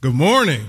Good morning.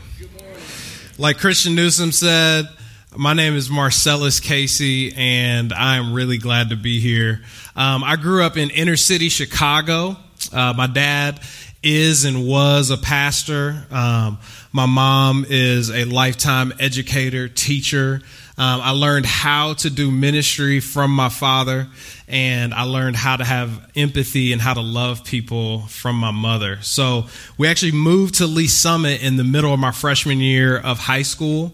Like Christian Newsom said, my name is Marcellus Casey, and I'm really glad to be here. Um, I grew up in inner city Chicago. Uh, my dad is and was a pastor. Um, my mom is a lifetime educator, teacher. Um, I learned how to do ministry from my father, and I learned how to have empathy and how to love people from my mother. So we actually moved to Lee's Summit in the middle of my freshman year of high school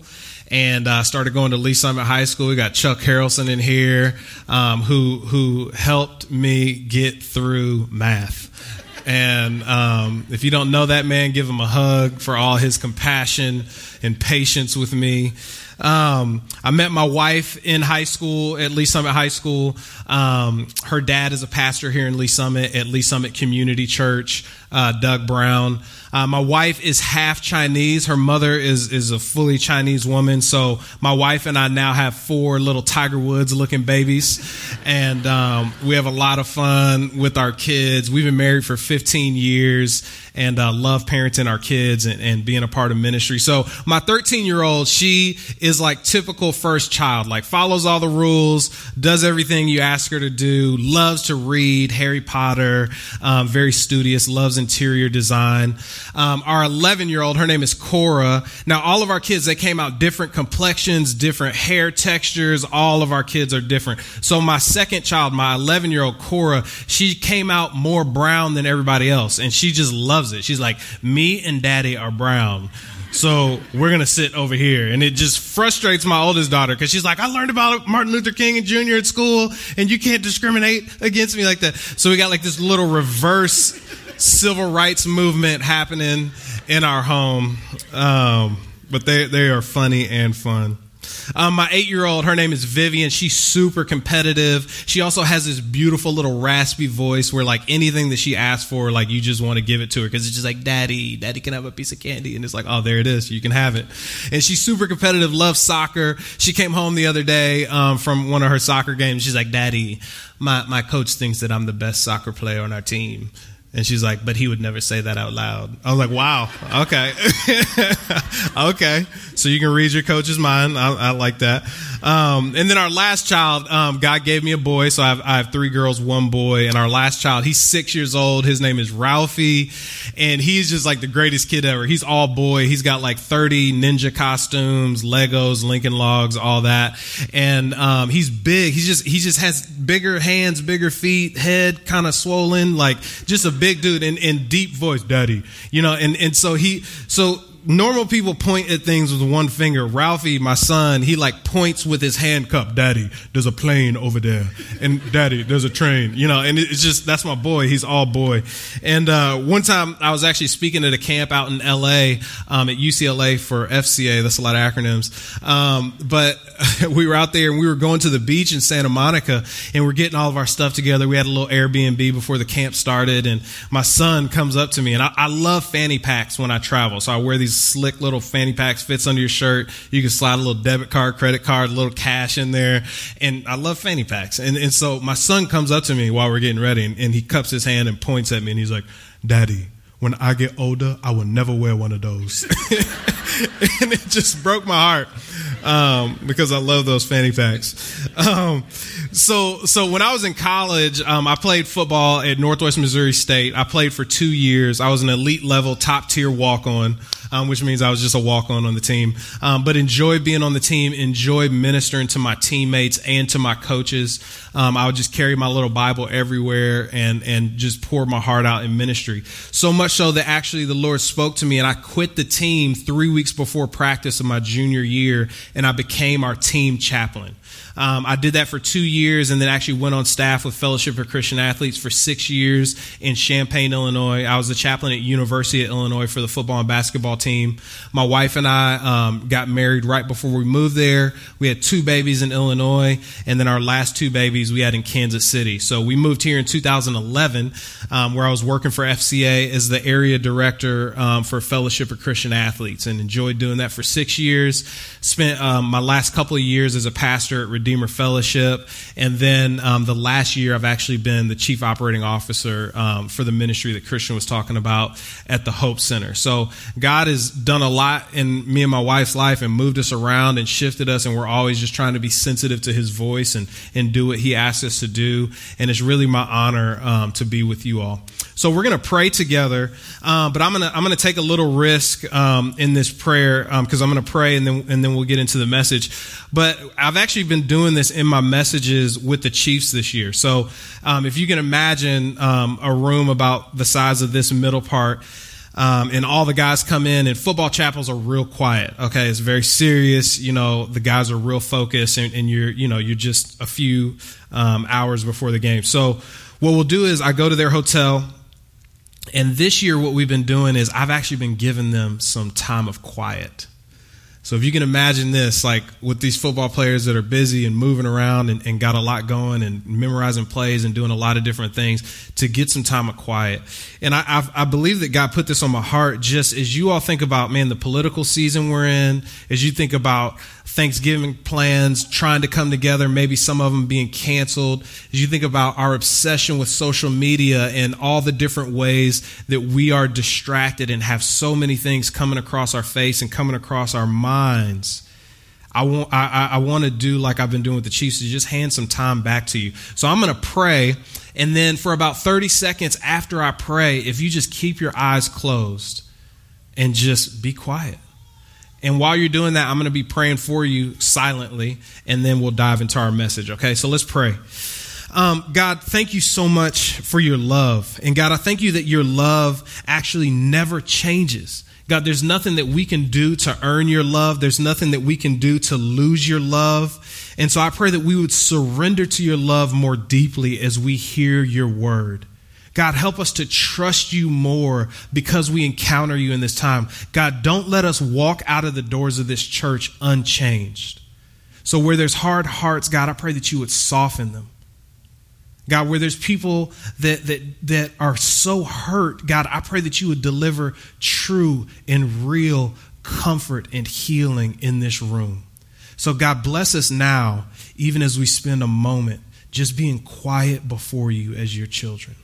and uh, started going to Lee's Summit High School. We got Chuck Harrelson in here, um, who who helped me get through math. And um, if you don't know that man, give him a hug for all his compassion and patience with me. Um, I met my wife in high school at Lee's Summit High School. Um, her dad is a pastor here in Lee's Summit at Lee's Summit Community Church, uh, Doug Brown. Uh, my wife is half Chinese. Her mother is is a fully Chinese woman. So my wife and I now have four little Tiger Woods looking babies, and um, we have a lot of fun with our kids. We've been married for 15 years and uh, love parenting our kids and, and being a part of ministry. So my 13 year old, she is like typical first child, like follows all the rules, does everything you ask her to do, loves to read Harry Potter, um, very studious, loves interior design. Um, our 11 year old, her name is Cora. Now, all of our kids, they came out different complexions, different hair textures. All of our kids are different. So my second child, my 11 year old Cora, she came out more brown than everybody else. And she just loves it. She's like, me and daddy are brown. So we're to sit over here. And it just frustrates my oldest daughter because she's like, I learned about Martin Luther King and Jr. at school and you can't discriminate against me like that. So we got like this little reverse civil rights movement happening in our home. Um, but they, they are funny and fun. Um, my eight year old, her name is Vivian. She's super competitive. She also has this beautiful little raspy voice where, like, anything that she asks for, like, you just want to give it to her because it's just like, Daddy, Daddy can have a piece of candy. And it's like, oh, there it is. You can have it. And she's super competitive, loves soccer. She came home the other day um, from one of her soccer games. She's like, Daddy, my, my coach thinks that I'm the best soccer player on our team. And she's like, but he would never say that out loud. I was like, wow, okay. okay. So you can read your coach's mind. I, I like that. Um, and then our last child, um, God gave me a boy. So I have, I have, three girls, one boy. And our last child, he's six years old. His name is Ralphie. And he's just like the greatest kid ever. He's all boy. He's got like 30 ninja costumes, Legos, Lincoln Logs, all that. And, um, he's big. He's just, he just has bigger hands, bigger feet, head kind of swollen, like just a big dude in, in deep voice, daddy. You know, and, and so he, so normal people point at things with one finger. Ralphie, my son, he like points with his hand cup. Daddy, there's a plane over there. And daddy, there's a train, you know, and it's just, that's my boy. He's all boy. And, uh, one time I was actually speaking at a camp out in LA, um, at UCLA for FCA. That's a lot of acronyms. Um, but we were out there and we were going to the beach in Santa Monica and we're getting all of our stuff together. We had a little Airbnb before the camp started and my son comes up to me and I, I love fanny packs when I travel. So I wear these slick little fanny packs, fits under your shirt. You can slide a little debit card, credit card, a little cash in there. And I love fanny packs. And, and so my son comes up to me while we're getting ready and, and he cups his hand and points at me and he's like, Daddy, when I get older, I will never wear one of those. and it just broke my heart um, because I love those fanny packs. Um, so, so when I was in college, um, I played football at Northwest Missouri State. I played for two years. I was an elite level, top tier walk on um, which means I was just a walk on on the team. Um, but enjoyed being on the team, enjoyed ministering to my teammates and to my coaches. Um, I would just carry my little Bible everywhere and, and just pour my heart out in ministry. So much so that actually the Lord spoke to me and I quit the team three weeks before practice of my junior year and I became our team chaplain. Um, I did that for two years and then actually went on staff with Fellowship for Christian Athletes for six years in Champaign, Illinois. I was the chaplain at University of Illinois for the football and basketball team. My wife and I um, got married right before we moved there. We had two babies in Illinois, and then our last two babies we had in Kansas City. So we moved here in 2011, um, where I was working for FCA as the area director um, for Fellowship of Christian Athletes, and enjoyed doing that for six years. Spent um, my last couple of years as a pastor at Redeemer Fellowship, And then um, the last year, I've actually been the chief operating officer um, for the ministry that Christian was talking about at the Hope Center. So God has done a lot in me and my wife's life and moved us around and shifted us. And we're always just trying to be sensitive to his voice and, and do what he asks us to do. And it's really my honor um, to be with you all. So we're going to pray together, uh, but I'm going to I'm going to take a little risk um, in this prayer because um, I'm going to pray and then and then we'll get into the message. But I've actually been doing this in my messages with the Chiefs this year. So um, if you can imagine um, a room about the size of this middle part. Um, and all the guys come in and football chapels are real quiet okay it's very serious you know the guys are real focused and, and you're you know you're just a few um, hours before the game so what we'll do is i go to their hotel and this year, what we've been doing is I've actually been giving them some time of quiet. So if you can imagine this, like with these football players that are busy and moving around and, and, got a lot going and memorizing plays and doing a lot of different things, to get some time of quiet. And I, I, I believe that God put this on my heart just as you all think about, man, the political season we're in, as you think about Thanksgiving plans trying to come together, maybe some of them being canceled. As you think about our obsession with social media and all the different ways that we are distracted and have so many things coming across our face and coming across our minds. I want, I, I want to do like I've been doing with the Chiefs, to just hand some time back to you. So I'm going to pray, and then for about 30 seconds after I pray, if you just keep your eyes closed and just be quiet. And while you're doing that, I'm going to be praying for you silently, and then we'll dive into our message. Okay, so let's pray. Um, God, thank you so much for your love. And God, I thank you that your love actually never changes. God, there's nothing that we can do to earn your love. There's nothing that we can do to lose your love. And so I pray that we would surrender to your love more deeply as we hear your word. God, help us to trust you more because we encounter you in this time. God, don't let us walk out of the doors of this church unchanged. So, where there's hard hearts, God, I pray that you would soften them. God, where there's people that, that, that are so hurt, God, I pray that you would deliver true and real comfort and healing in this room. So, God, bless us now, even as we spend a moment just being quiet before you as your children.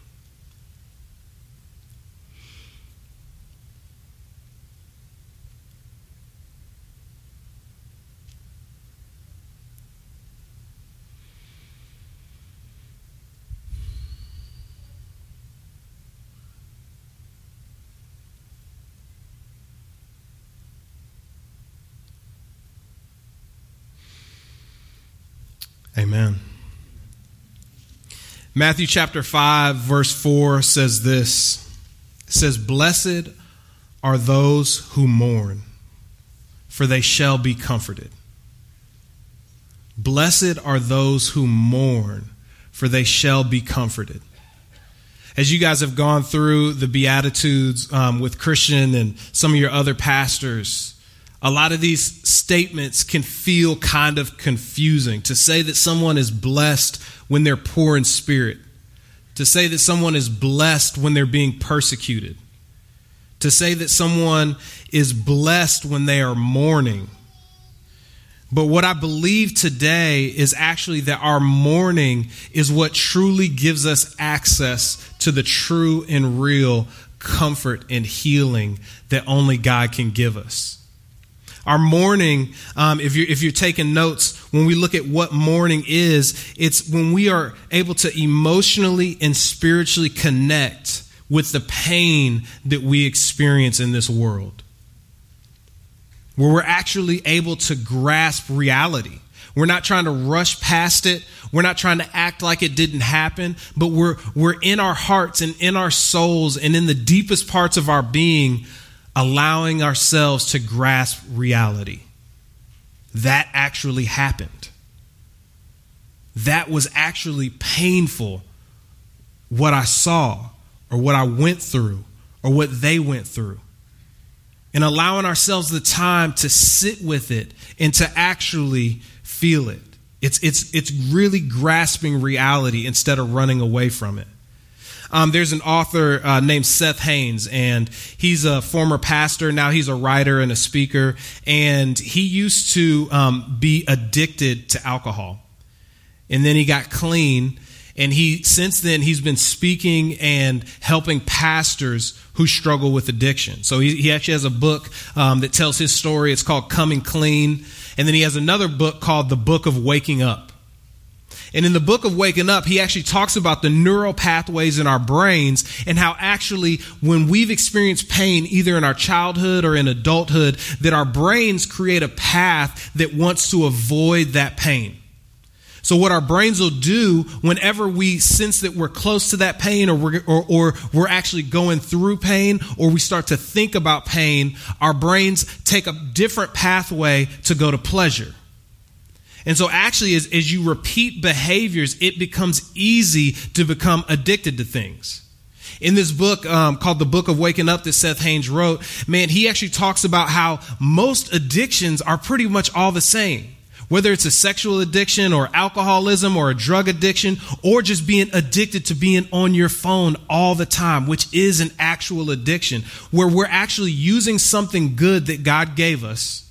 Amen. Matthew chapter 5, verse 4 says this it says, Blessed are those who mourn, for they shall be comforted. Blessed are those who mourn, for they shall be comforted. As you guys have gone through the Beatitudes um, with Christian and some of your other pastors, a lot of these statements can feel kind of confusing. To say that someone is blessed when they're poor in spirit, to say that someone is blessed when they're being persecuted, to say that someone is blessed when they are mourning. But what I believe today is actually that our mourning is what truly gives us access to the true and real comfort and healing that only God can give us. Our mourning, um, if, you're, if you're taking notes, when we look at what mourning is, it's when we are able to emotionally and spiritually connect with the pain that we experience in this world. Where we're actually able to grasp reality. We're not trying to rush past it. We're not trying to act like it didn't happen, but we're, we're in our hearts and in our souls and in the deepest parts of our being allowing ourselves to grasp reality. That actually happened. That was actually painful, what I saw, or what I went through, or what they went through. And allowing ourselves the time to sit with it and to actually feel it. It's, it's, it's really grasping reality instead of running away from it. Um, there's an author uh, named Seth Haines, and he's a former pastor. Now he's a writer and a speaker, and he used to um, be addicted to alcohol. and then he got clean. And he, since then, he's been speaking and helping pastors who struggle with addiction. So he, he actually has a book um, that tells his story. It's called Coming Clean. And then he has another book called The Book of Waking Up. And in the book of Waking Up, he actually talks about the neural pathways in our brains and how actually when we've experienced pain, either in our childhood or in adulthood, that our brains create a path that wants to avoid that pain. So what our brains will do whenever we sense that we're close to that pain or we're, or, or, we're actually going through pain or we start to think about pain, our brains take a different pathway to go to pleasure. And so, actually, as, as you repeat behaviors, it becomes easy to become addicted to things. In this book um, called The Book of Waking Up that Seth Haines wrote, man, he actually talks about how most addictions are pretty much all the same. Whether it's a sexual addiction or alcoholism or a drug addiction or just being addicted to being on your phone all the time, which is an actual addiction, where we're actually using something good that God gave us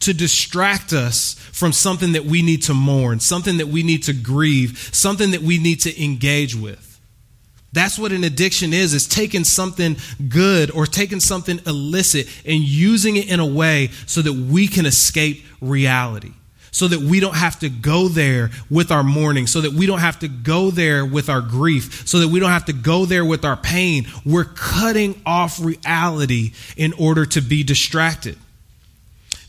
to distract us from something that we need to mourn, something that we need to grieve, something that we need to engage with. That's what an addiction is, is taking something good or taking something illicit and using it in a way so that we can escape reality. So that we don't have to go there with our mourning, so that we don't have to go there with our grief, so that we don't have to go there with our pain. We're cutting off reality in order to be distracted.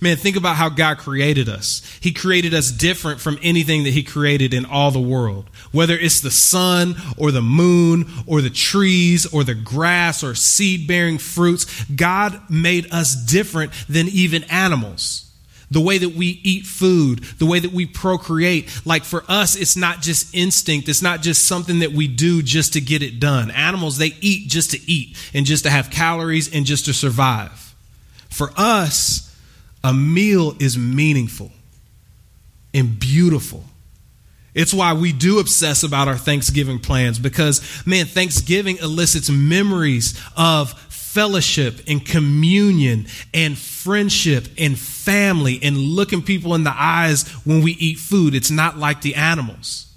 Man, think about how God created us. He created us different from anything that He created in all the world. Whether it's the sun or the moon or the trees or the grass or seed bearing fruits, God made us different than even animals the way that we eat food, the way that we procreate. Like for us, it's not just instinct. It's not just something that we do just to get it done. Animals, they eat just to eat and just to have calories and just to survive. For us, a meal is meaningful and beautiful. It's why we do obsess about our Thanksgiving plans because, man, Thanksgiving elicits memories of fellowship and communion and friendship and family and looking people in the eyes when we eat food. It's not like the animals.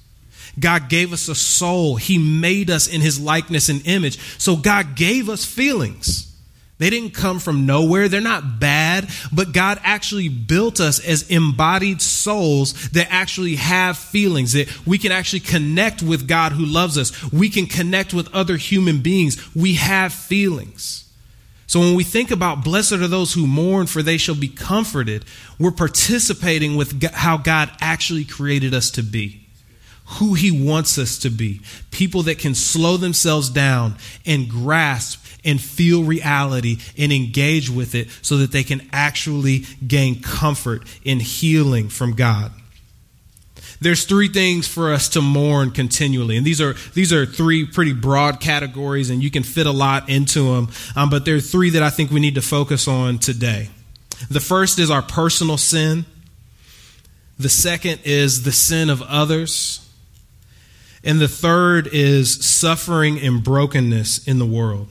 God gave us a soul. He made us in his likeness and image. So God gave us feelings. They didn't come from nowhere. They're not bad, but God actually built us as embodied souls that actually have feelings, that we can actually connect with God who loves us. We can connect with other human beings. We have feelings. So when we think about blessed are those who mourn, for they shall be comforted, we're participating with how God actually created us to be who he wants us to be. People that can slow themselves down and grasp and feel reality and engage with it so that they can actually gain comfort in healing from God. There's three things for us to mourn continually, and these are these are three pretty broad categories, and you can fit a lot into them. Um, but there are three that I think we need to focus on today. The first is our personal sin. The second is the sin of others. And the third is suffering and brokenness in the world.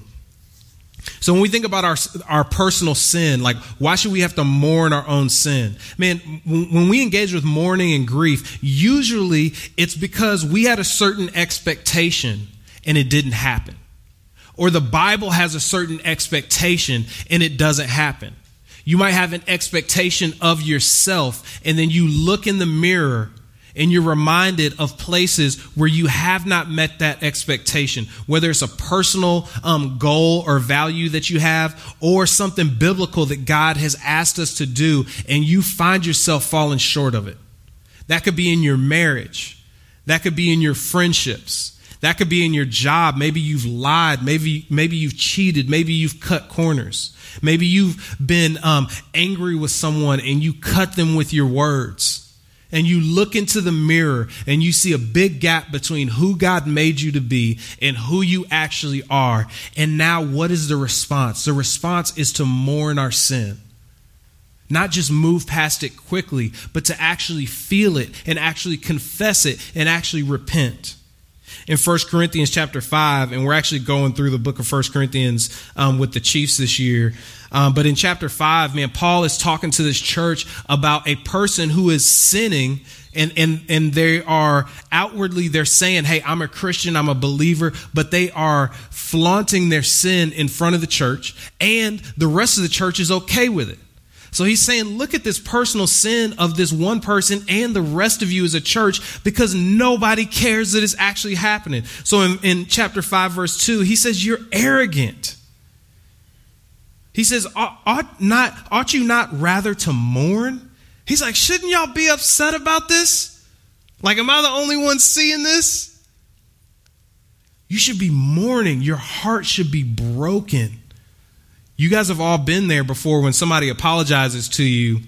So when we think about our our personal sin, like why should we have to mourn our own sin? Man, when we engage with mourning and grief, usually it's because we had a certain expectation and it didn't happen. Or the Bible has a certain expectation and it doesn't happen. You might have an expectation of yourself and then you look in the mirror and you're reminded of places where you have not met that expectation, whether it's a personal um, goal or value that you have, or something biblical that God has asked us to do, and you find yourself falling short of it. That could be in your marriage, that could be in your friendships. That could be in your job. Maybe you've lied. Maybe, maybe you've cheated. Maybe you've cut corners. Maybe you've been um, angry with someone and you cut them with your words and you look into the mirror and you see a big gap between who God made you to be and who you actually are. And now, what is the response? The response is to mourn our sin. Not just move past it quickly, but to actually feel it and actually confess it and actually repent in 1 Corinthians chapter 5, and we're actually going through the book of 1 Corinthians um, with the Chiefs this year. Um, but in chapter 5, man, Paul is talking to this church about a person who is sinning and and and they are outwardly they're saying hey i'm a christian i'm a believer but they are flaunting their sin in front of the church and the rest of the church is okay with it. So he's saying look at this personal sin of this one person and the rest of you as a church because nobody cares that it's actually happening. So in, in chapter 5 verse 2 he says you're arrogant he says ought, not ought you not rather to mourn He's like, shouldn't y'all be upset about this? Like, am I the only one seeing this? You should be mourning. Your heart should be broken. You guys have all been there before when somebody apologizes to you,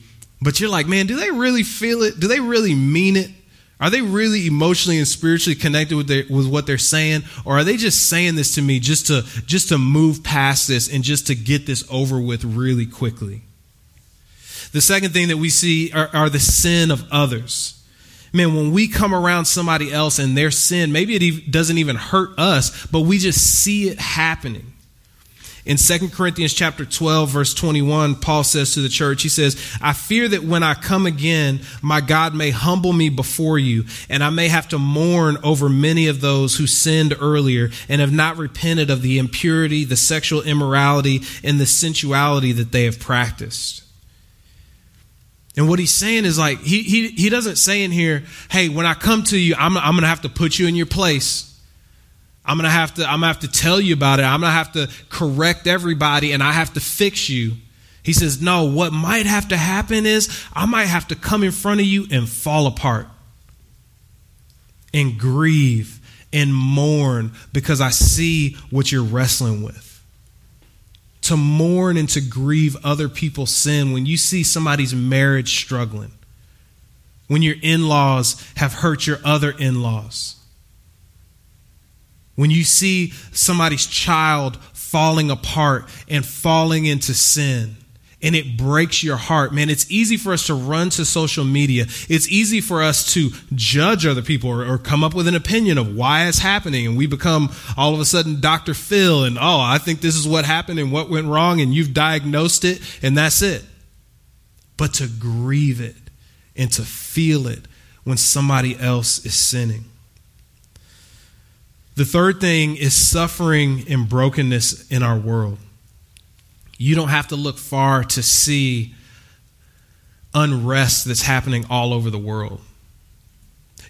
but you're like, man, do they really feel it? Do they really mean it? Are they really emotionally and spiritually connected with, their, with what they're saying, or are they just saying this to me just to just to move past this and just to get this over with really quickly? The second thing that we see are, are the sin of others. Man, when we come around somebody else and their sin, maybe it doesn't even hurt us, but we just see it happening. In 2 Corinthians chapter 12 verse 21, Paul says to the church, he says, "I fear that when I come again, my God may humble me before you, and I may have to mourn over many of those who sinned earlier and have not repented of the impurity, the sexual immorality, and the sensuality that they have practiced." And what he's saying is like, he, he, he doesn't say in here, hey, when I come to you, I'm, I'm going to have to put you in your place. I'm to have to, I'm to have to tell you about it. I'm to have to correct everybody and I have to fix you. He says, no, what might have to happen is I might have to come in front of you and fall apart and grieve and mourn because I see what you're wrestling with to mourn and to grieve other people's sin when you see somebody's marriage struggling, when your in laws have hurt your other in laws, when you see somebody's child falling apart and falling into sin and it breaks your heart. Man, it's easy for us to run to social media. It's easy for us to judge other people or, or, come up with an opinion of why it's happening. And we become all of a sudden Dr. Phil and, oh, I think this is what happened and what went wrong and you've diagnosed it and that's it. But to grieve it and to feel it when somebody else is sinning. The third thing is suffering and brokenness in our world. You don't have to look far to see unrest that's happening all over the world.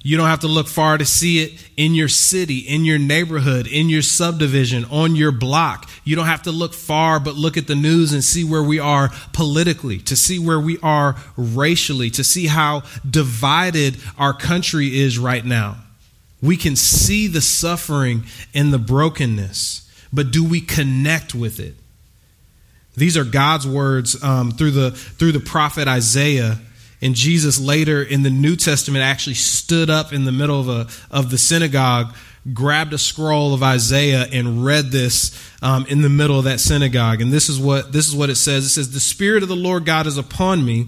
You don't have to look far to see it in your city, in your neighborhood, in your subdivision, on your block. You don't have to look far, but look at the news and see where we are politically, to see where we are racially, to see how divided our country is right now. We can see the suffering and the brokenness, but do we connect with it? These are God's words um, through the through the prophet Isaiah. And Jesus later in the New Testament actually stood up in the middle of a of the synagogue, grabbed a scroll of Isaiah and read this um, in the middle of that synagogue. And this is what this is what it says. It says, "The Spirit of the Lord God is upon me."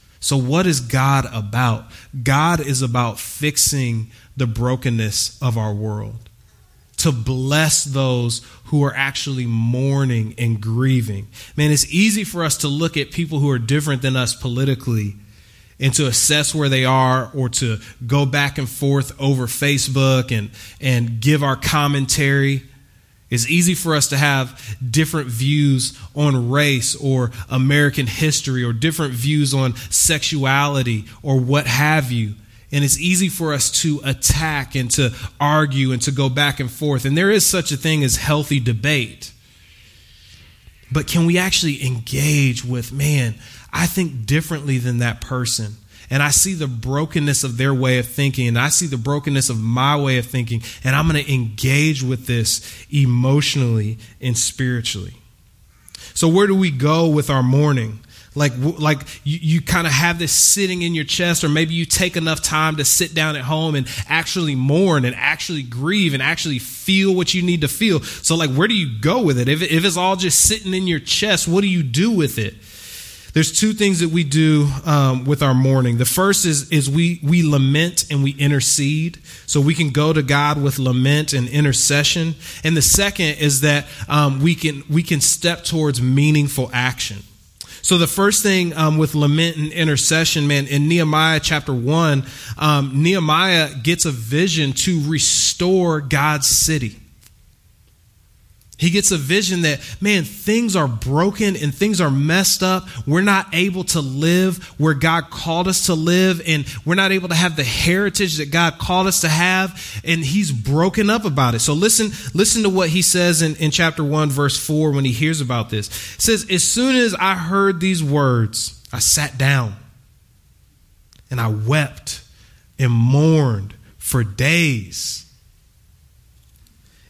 so, what is God about? God is about fixing the brokenness of our world, to bless those who are actually mourning and grieving. Man, it's easy for us to look at people who are different than us politically and to assess where they are or to go back and forth over Facebook and, and give our commentary. It's easy for us to have different views on race or American history or different views on sexuality or what have you. And it's easy for us to attack and to argue and to go back and forth. And there is such a thing as healthy debate. But can we actually engage with, man, I think differently than that person? And I see the brokenness of their way of thinking, and I see the brokenness of my way of thinking, and I'm going to engage with this emotionally and spiritually. So, where do we go with our mourning? like like you, you kind of have this sitting in your chest or maybe you take enough time to sit down at home and actually mourn and actually grieve and actually feel what you need to feel so like where do you go with it if, if it's all just sitting in your chest what do you do with it there's two things that we do um, with our mourning. The first is is we we lament and we intercede, so we can go to God with lament and intercession. And the second is that um, we can we can step towards meaningful action. So the first thing um, with lament and intercession, man, in Nehemiah chapter one, um, Nehemiah gets a vision to restore God's city. He gets a vision that, man, things are broken and things are messed up. We're not able to live where God called us to live, and we're not able to have the heritage that God called us to have, and he's broken up about it. So listen, listen to what he says in, in chapter 1, verse 4, when he hears about this. It says, As soon as I heard these words, I sat down and I wept and mourned for days.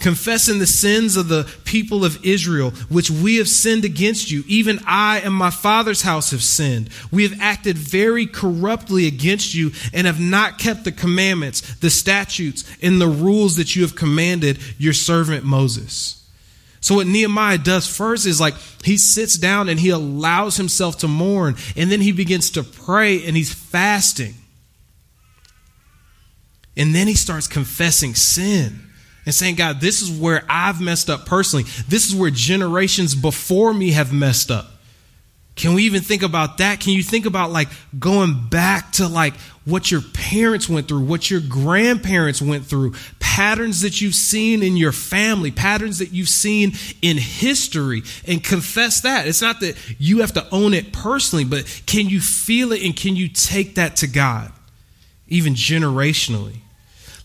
confessing the sins of the people of Israel, which we have sinned against you. Even I and my father's house have sinned. We have acted very corruptly against you and have not kept the commandments, the statutes, and the rules that you have commanded your servant Moses. So, what Nehemiah does first is like he sits down and he allows himself to mourn, and then he begins to pray and he's fasting. And then he starts confessing sin and saying, God, this is where I've messed up personally. This is where generations before me have messed up. Can we even think about that? Can you think about like going back to like what your parents went through, what your grandparents went through, patterns that you've seen in your family, patterns that you've seen in history, and confess that? It's not that you have to own it personally, but can you feel it and can you take that to God, even generationally?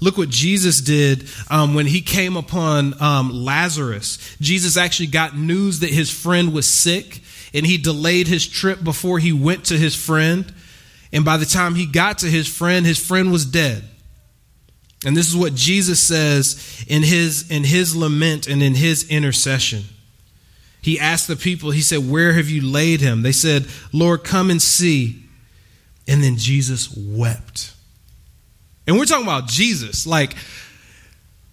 Look what Jesus did um, when he came upon um, Lazarus. Jesus actually got news that his friend was sick, and he delayed his trip before he went to his friend. And by the time he got to his friend, his friend was dead. And this is what Jesus says in his, in his lament and in his intercession. He asked the people, he said, Where have you laid him? They said, Lord, come and see. And then Jesus wept. And we're talking about Jesus. Like,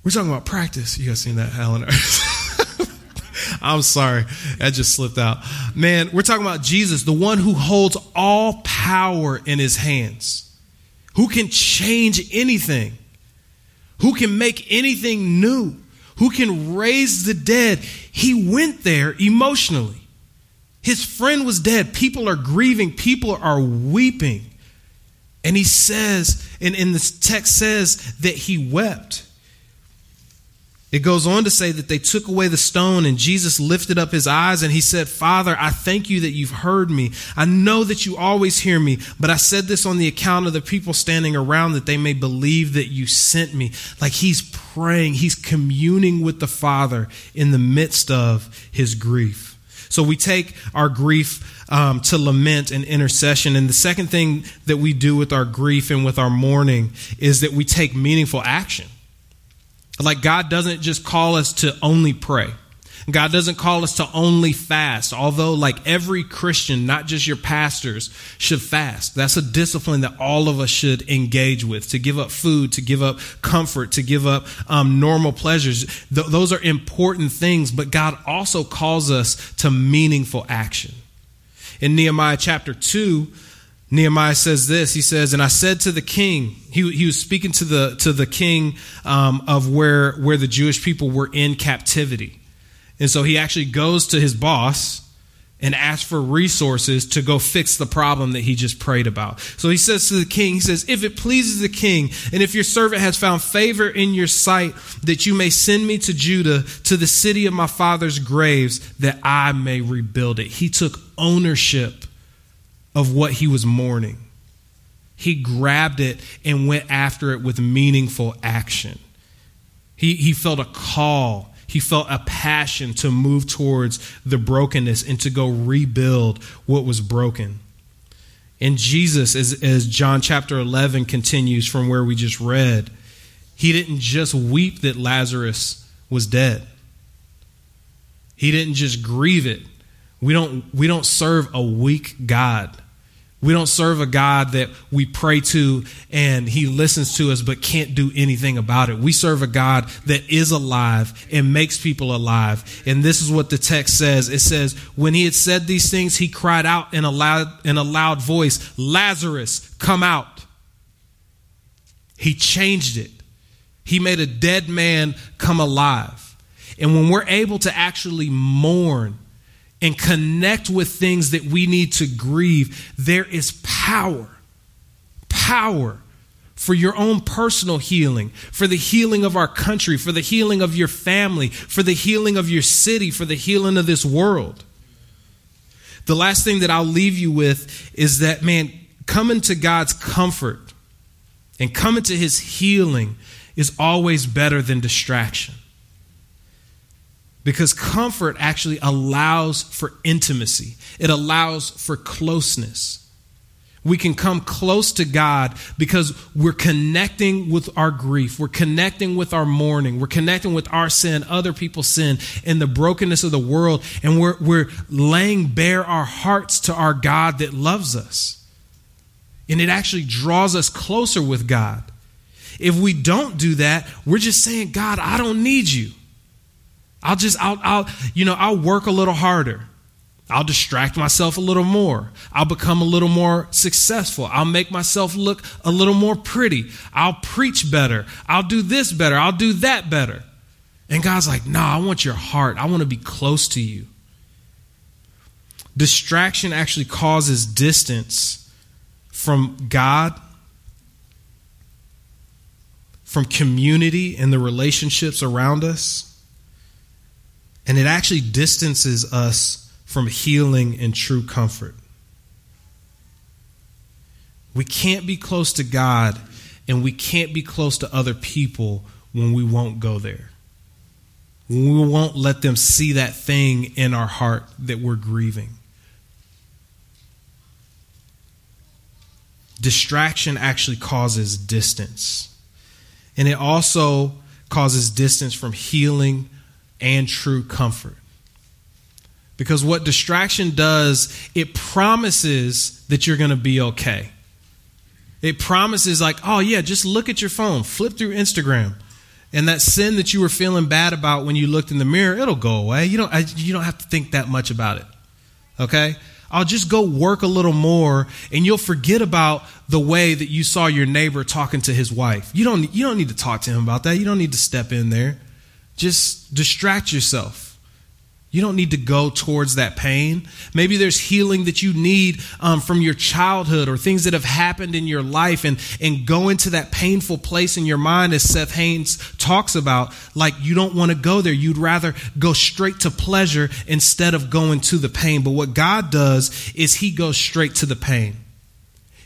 we're talking about practice. You guys seen that, Helen? I'm sorry. That just slipped out. Man, we're talking about Jesus, the one who holds all power in his hands, who can change anything, who can make anything new, who can raise the dead. He went there emotionally. His friend was dead. People are grieving, people are weeping. And he says, and in the text says that he wept. It goes on to say that they took away the stone and Jesus lifted up his eyes and he said, Father, I thank you that you've heard me. I know that you always hear me, but I said this on the account of the people standing around that they may believe that you sent me. Like he's praying, he's communing with the Father in the midst of his grief. So we take our grief um, to lament and intercession. And the second thing that we do with our grief and with our mourning is that we take meaningful action. Like God doesn't just call us to only pray. God doesn't call us to only fast, although, like every Christian, not just your pastors, should fast. That's a discipline that all of us should engage with to give up food, to give up comfort, to give up um, normal pleasures. Th- those are important things, but God also calls us to meaningful action. In Nehemiah chapter 2, Nehemiah says this. He says, "And I said to the king, he, he was speaking to the to the king um, of where where the Jewish people were in captivity. And so he actually goes to his boss and asks for resources to go fix the problem that he just prayed about. So he says to the king, he says, If it pleases the king, and if your servant has found favor in your sight, that you may send me to Judah, to the city of my father's graves, that I may rebuild it. He took ownership of what he was mourning. He grabbed it and went after it with meaningful action. He, he felt a call. He felt a passion to move towards the brokenness and to go rebuild what was broken. And Jesus, as, as John chapter 11 continues from where we just read, he didn't just weep that Lazarus was dead. He didn't just grieve it. We don't, we don't serve a weak God. We don't serve a God that we pray to and he listens to us but can't do anything about it. We serve a God that is alive and makes people alive. And this is what the text says. It says, when he had said these things, he cried out in a loud, in a loud voice, Lazarus, come out. He changed it. He made a dead man come alive. And when we're able to actually mourn and connect with things that we need to grieve, there is power. Power for your own personal healing, for the healing of our country, for the healing of your family, for the healing of your city, for the healing of this world. The last thing that I'll leave you with is that, man, coming to God's comfort and coming to his healing is always better than distraction because comfort actually allows for intimacy, it allows for closeness. We can come close to God because we're connecting with our grief. We're connecting with our mourning. We're connecting with our sin, other people's sin, and the brokenness of the world. And we're, we're laying bare our hearts to our God that loves us. And it actually draws us closer with God. If we don't do that, we're just saying, God, I don't need you. I'll just, I'll, I'll, you know, I'll work a little harder. I'll distract myself a little more. I'll become a little more successful. I'll make myself look a little more pretty. I'll preach better. I'll do this better. I'll do that better. And God's like, no, nah, I want your heart. I want to be close to you. Distraction actually causes distance from God, from community and the relationships around us. And it actually distances us from healing and true comfort. We can't be close to God and we can't be close to other people when we won't go there. When we won't let them see that thing in our heart that we're grieving. Distraction actually causes distance. And it also causes distance from healing and true comfort. Because what distraction does, it promises that you're going to be okay. It promises, like, oh, yeah, just look at your phone, flip through Instagram. And that sin that you were feeling bad about when you looked in the mirror, it'll go away. You don't, you don't have to think that much about it. Okay? I'll just go work a little more and you'll forget about the way that you saw your neighbor talking to his wife. You don't, you don't need to talk to him about that. You don't need to step in there. Just distract yourself. You don't need to go towards that pain. Maybe there's healing that you need um, from your childhood or things that have happened in your life, and, and go into that painful place in your mind, as Seth Haines talks about. Like you don't want to go there. You'd rather go straight to pleasure instead of going to the pain. But what God does is He goes straight to the pain.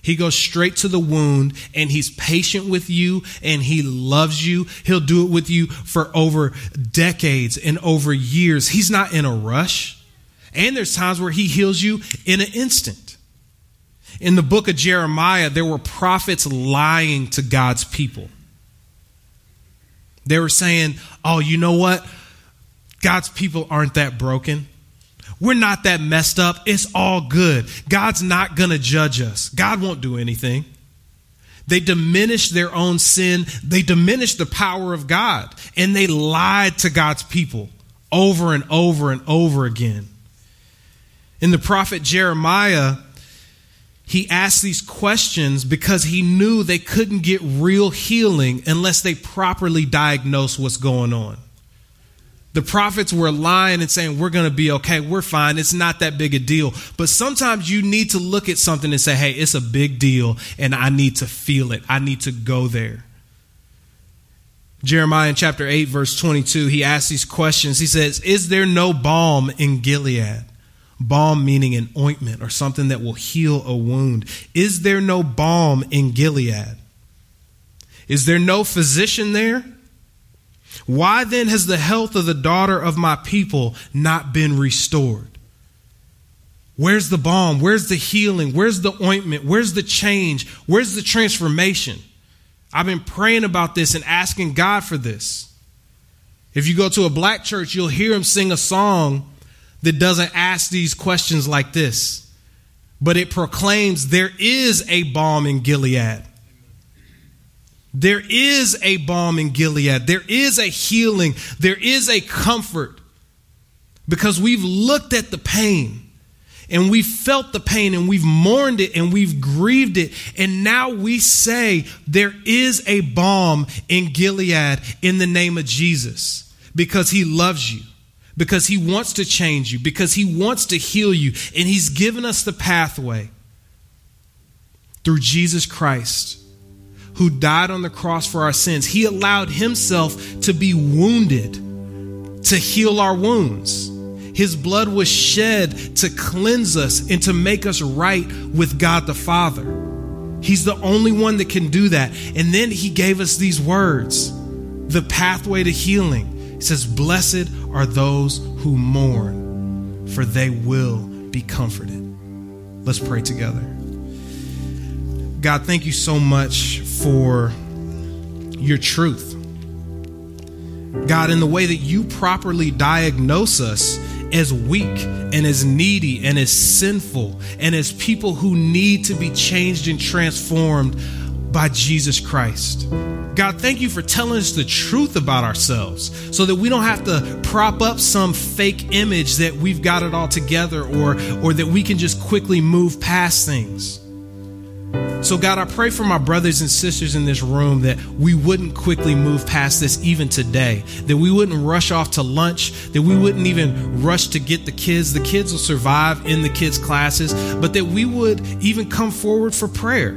He goes straight to the wound and he's patient with you and he loves you. He'll do it with you for over decades and over years. He's not in a rush. And there's times where he heals you in an instant. In the book of Jeremiah, there were prophets lying to God's people. They were saying, Oh, you know what? God's people aren't that broken. We're not that messed up. It's all good. God's not going to judge us. God won't do anything. They diminished their own sin. They diminished the power of God. And they lied to God's people over and over and over again. In the prophet Jeremiah, he asked these questions because he knew they couldn't get real healing unless they properly diagnosed what's going on. The prophets were lying and saying, We're going to be okay. We're fine. It's not that big a deal. But sometimes you need to look at something and say, Hey, it's a big deal, and I need to feel it. I need to go there. Jeremiah in chapter 8, verse 22, he asks these questions. He says, Is there no balm in Gilead? Balm meaning an ointment or something that will heal a wound. Is there no balm in Gilead? Is there no physician there? Why then has the health of the daughter of my people not been restored? Where's the balm? Where's the healing? Where's the ointment? Where's the change? Where's the transformation? I've been praying about this and asking God for this. If you go to a black church, you'll hear him sing a song that doesn't ask these questions like this, but it proclaims there is a balm in Gilead. There is a balm in Gilead. There is a healing. There is a comfort because we've looked at the pain and we've felt the pain and we've mourned it and we've grieved it. And now we say there is a balm in Gilead in the name of Jesus because he loves you, because he wants to change you, because he wants to heal you. And he's given us the pathway through Jesus Christ who died on the cross for our sins. He allowed himself to be wounded to heal our wounds. His blood was shed to cleanse us and to make us right with God the Father. He's the only one that can do that. And then he gave us these words the pathway to healing. He says, Blessed are those who mourn, for they will be comforted. Let's pray together. God, thank you so much for your truth. God, in the way that you properly diagnose us as weak and as needy and as sinful and as people who need to be changed and transformed by Jesus Christ. God, thank you for telling us the truth about ourselves so that we don't have to prop up some fake image that we've got it all together or, or that we can just quickly move past things. So, God, I pray for my brothers and sisters in this room that we wouldn't quickly move past this even today, that we wouldn't rush off to lunch, that we wouldn't even rush to get the kids. The kids will survive in the kids' classes, but that we would even come forward for prayer.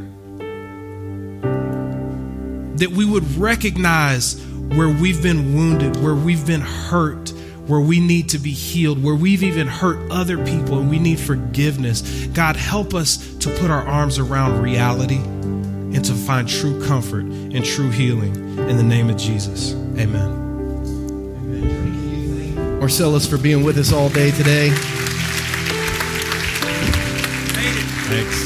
That we would recognize where we've been wounded, where we've been hurt, where we need to be healed, where we've even hurt other people and we need forgiveness. God, help us to put our arms around reality and to find true comfort and true healing in the name of Jesus. Amen. Marcellus for being with us all day today. Thanks.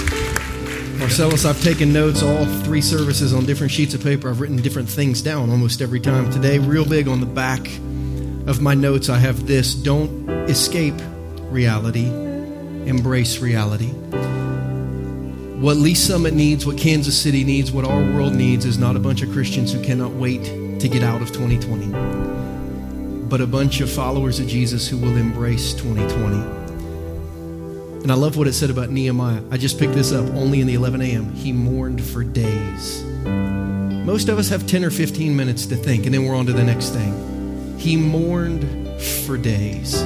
Marcellus, I've taken notes all three services on different sheets of paper. I've written different things down almost every time. Today, real big on the back of my notes, I have this don't escape reality, embrace reality. What Lee's Summit needs, what Kansas City needs, what our world needs is not a bunch of Christians who cannot wait to get out of 2020, but a bunch of followers of Jesus who will embrace 2020. And I love what it said about Nehemiah. I just picked this up only in the 11 a.m. He mourned for days. Most of us have 10 or 15 minutes to think, and then we're on to the next thing. He mourned for days.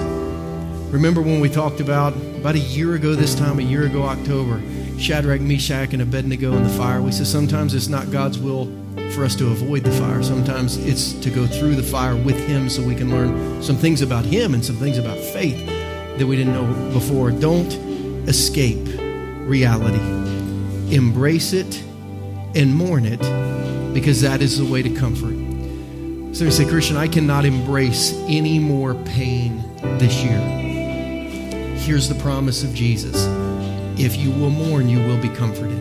Remember when we talked about, about a year ago this time, a year ago, October, Shadrach, Meshach, and Abednego in the fire? We said sometimes it's not God's will for us to avoid the fire. Sometimes it's to go through the fire with Him so we can learn some things about Him and some things about faith that we didn't know before. Don't escape reality, embrace it and mourn it because that is the way to comfort. So you say, Christian, I cannot embrace any more pain this year. Here's the promise of Jesus if you will mourn, you will be comforted.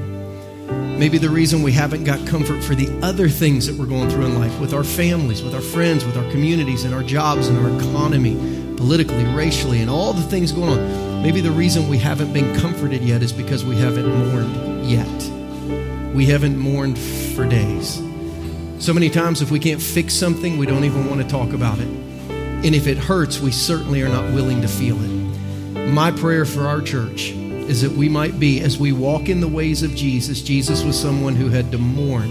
Maybe the reason we haven't got comfort for the other things that we're going through in life with our families, with our friends, with our communities, and our jobs, and our economy, politically, racially, and all the things going on. Maybe the reason we haven't been comforted yet is because we haven't mourned yet. We haven't mourned for days. So many times, if we can't fix something, we don't even want to talk about it. And if it hurts, we certainly are not willing to feel it. My prayer for our church is that we might be, as we walk in the ways of Jesus, Jesus was someone who had to mourn.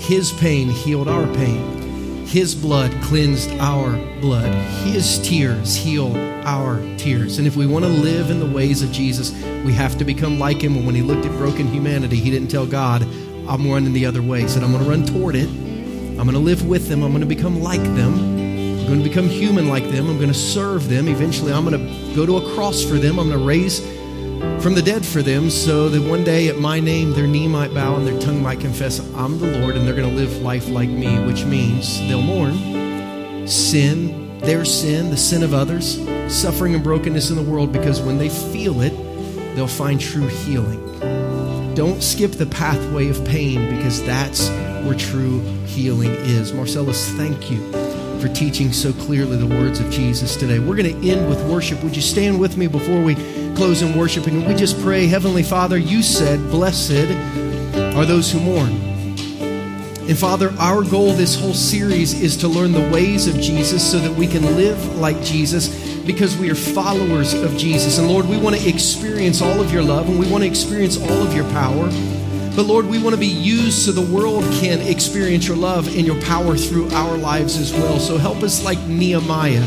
His pain healed our pain. His blood cleansed our blood. His tears heal our tears. And if we want to live in the ways of Jesus, we have to become like him. And when he looked at broken humanity, he didn't tell God, I'm running the other way. He said, I'm going to run toward it I'm going to live with them. I'm going to become like them. I'm going to become human like them. I'm going to serve them. Eventually, I'm going to go to a cross for them. I'm going to raise from the dead for them so that one day at my name their knee might bow and their tongue might confess I'm the Lord and they're going to live life like me, which means they'll mourn, sin, their sin, the sin of others, suffering and brokenness in the world, because when they feel it, they'll find true healing. Don't skip the pathway of pain because that's where true healing is. Marcellus, thank you for teaching so clearly the words of Jesus today. We're going to end with worship. Would you stand with me before we close in worship? And we just pray, Heavenly Father, you said, Blessed are those who mourn. And Father, our goal this whole series is to learn the ways of Jesus so that we can live like Jesus because we are followers of Jesus. And Lord, we want to experience all of your love and we want to experience all of your power. But Lord, we want to be used so the world can experience your love and your power through our lives as well. So help us, like Nehemiah,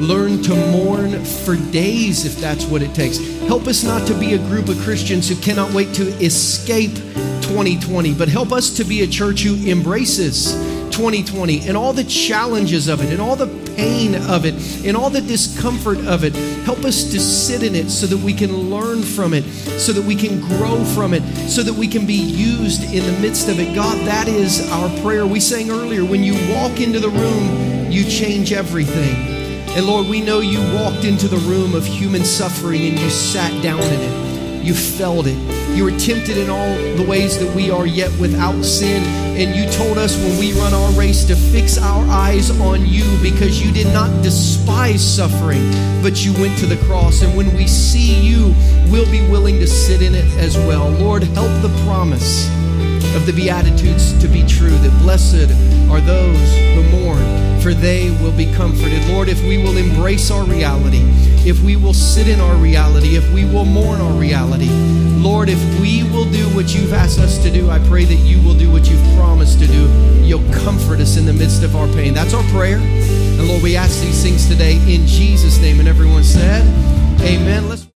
learn to mourn for days if that's what it takes. Help us not to be a group of Christians who cannot wait to escape 2020, but help us to be a church who embraces 2020 and all the challenges of it and all the pain of it and all the discomfort of it. Help us to sit in it so that we can learn from it, so that we can grow from it, so that we can be used in the midst of it. God, that is our prayer. We sang earlier when you walk into the room, you change everything. And Lord, we know you walked into the room of human suffering and you sat down in it. You felt it. You were tempted in all the ways that we are, yet without sin. And you told us when we run our race to fix our eyes on you because you did not despise suffering, but you went to the cross. And when we see you, we'll be willing to sit in it as well. Lord, help the promise of the Beatitudes to be true that blessed are those who mourn, for they will be comforted. Lord, if we will embrace our reality, if we will sit in our reality, if we will mourn our reality, Lord, if we will do what you've asked us to do, I pray that you will do what you've promised to do. You'll comfort us in the midst of our pain. That's our prayer. And Lord, we ask these things today in Jesus' name. And everyone said, Amen. Let's